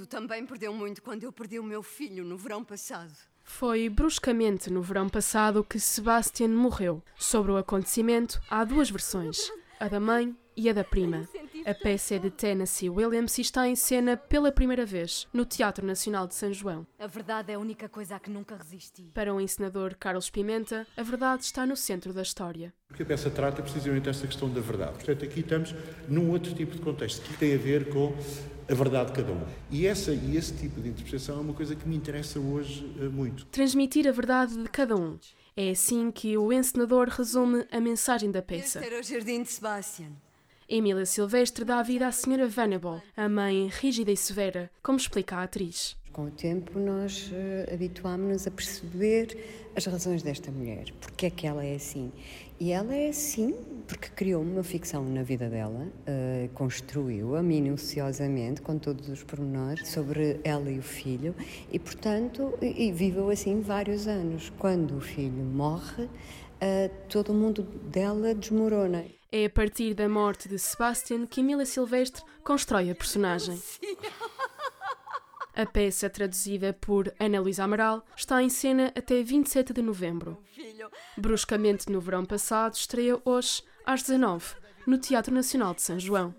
mundo também perdeu muito quando eu perdi o meu filho no verão passado. Foi bruscamente no verão passado que Sebastian morreu. Sobre o acontecimento, há duas versões: a da mãe e a da prima. A peça é de Tennessee Williams e está em cena pela primeira vez no Teatro Nacional de São João. A verdade é a única coisa a que nunca resisti. Para o encenador Carlos Pimenta, a verdade está no centro da história. Porque a peça trata precisamente esta questão da verdade. Portanto, aqui estamos num outro tipo de contexto que tem a ver com a verdade de cada um. E, essa, e esse tipo de interpretação é uma coisa que me interessa hoje uh, muito. Transmitir a verdade de cada um. É assim que o encenador resume a mensagem da peça. Este era o jardim de Sebastian. Emília Silvestre dá vida à Sra. Venable, a mãe rígida e severa, como explica a atriz. Com o tempo, nós uh, habituámos-nos a perceber as razões desta mulher, porque é que ela é assim. E ela é assim porque criou uma ficção na vida dela, uh, construiu-a minuciosamente, com todos os pormenores, sobre ela e o filho, e, portanto, e, e viveu assim vários anos. Quando o filho morre, uh, todo o mundo dela desmorona. É a partir da morte de Sebastian que Emília Silvestre constrói a personagem. A peça, traduzida por Ana Luísa Amaral, está em cena até 27 de novembro. Bruscamente no verão passado, estreia hoje, às 19 no Teatro Nacional de São João.